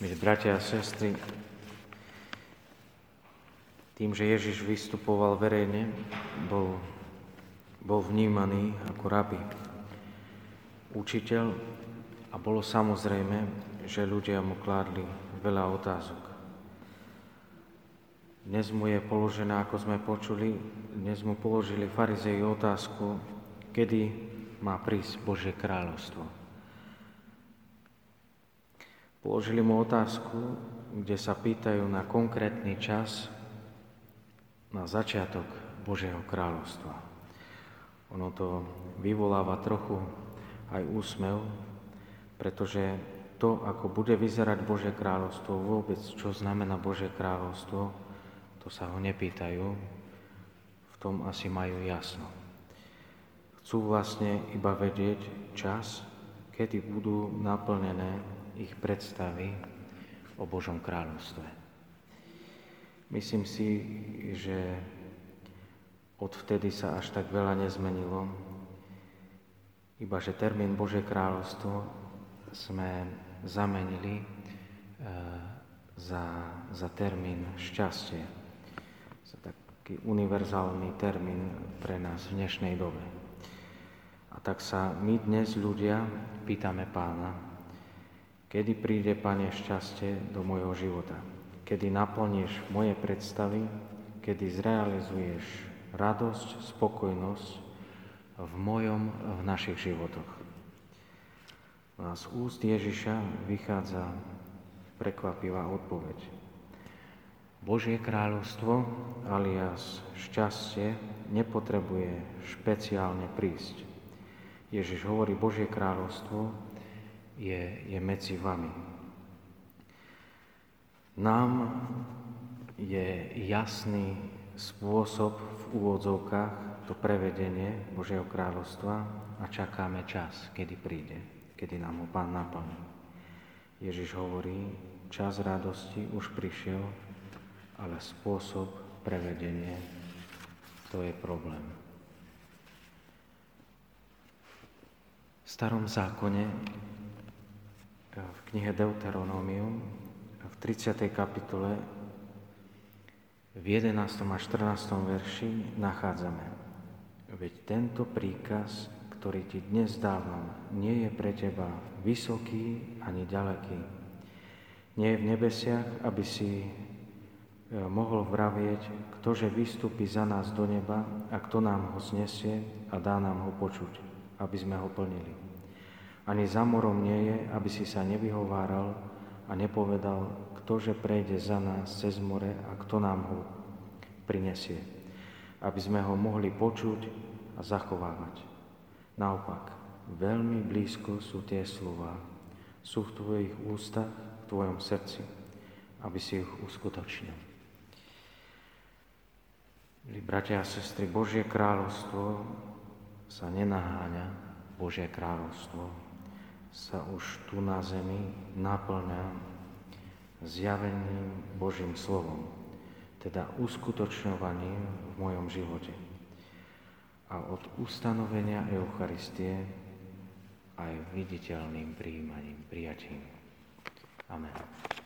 Milí bratia a sestry, tým, že Ježiš vystupoval verejne, bol, bol vnímaný ako rabi, učiteľ a bolo samozrejme, že ľudia mu kládli veľa otázok. Dnes mu je položená, ako sme počuli, dnes mu položili farizeji otázku, kedy má prísť Božie kráľovstvo. Položili mu otázku, kde sa pýtajú na konkrétny čas, na začiatok Božieho kráľovstva. Ono to vyvoláva trochu aj úsmev, pretože to, ako bude vyzerať Božie kráľovstvo, vôbec čo znamená Božie kráľovstvo, to sa ho nepýtajú, v tom asi majú jasno. Chcú vlastne iba vedieť čas, kedy budú naplnené ich predstavy o Božom kráľovstve. Myslím si, že odvtedy sa až tak veľa nezmenilo, iba že termín Bože kráľovstvo sme zamenili e, za, za termín šťastie, za taký univerzálny termín pre nás v dnešnej dobe. A tak sa my dnes ľudia pýtame pána, Kedy príde, Pane, šťastie do môjho života? Kedy naplníš moje predstavy? Kedy zrealizuješ radosť, spokojnosť v mojom, v našich životoch? A z úst Ježiša vychádza prekvapivá odpoveď. Božie kráľovstvo alias šťastie nepotrebuje špeciálne prísť. Ježiš hovorí, Božie kráľovstvo je, je medzi vami. Nám je jasný spôsob v úvodzovkách to prevedenie Božieho kráľovstva a čakáme čas, kedy príde, kedy nám ho Pán naplní. Ježiš hovorí, čas radosti už prišiel, ale spôsob prevedenie, to je problém. V starom zákone v knihe Deuteronomium v 30. kapitole v 11. a 14. verši nachádzame. Veď tento príkaz, ktorý ti dnes dávam, nie je pre teba vysoký ani ďaleký. Nie je v nebesiach, aby si e, mohol vravieť, ktože vystúpi za nás do neba a kto nám ho znesie a dá nám ho počuť, aby sme ho plnili. Ani za morom nie je, aby si sa nevyhováral a nepovedal, ktože prejde za nás cez more a kto nám ho prinesie, aby sme ho mohli počuť a zachovávať. Naopak, veľmi blízko sú tie slova, sú v tvojich ústach, v tvojom srdci, aby si ich uskutočnil. Milí bratia a sestry, Božie kráľovstvo sa nenaháňa, Božie kráľovstvo sa už tu na zemi naplňa zjaveným Božím slovom, teda uskutočňovaním v mojom živote. A od ustanovenia Eucharistie aj viditeľným príjmaním, prijatím. Amen.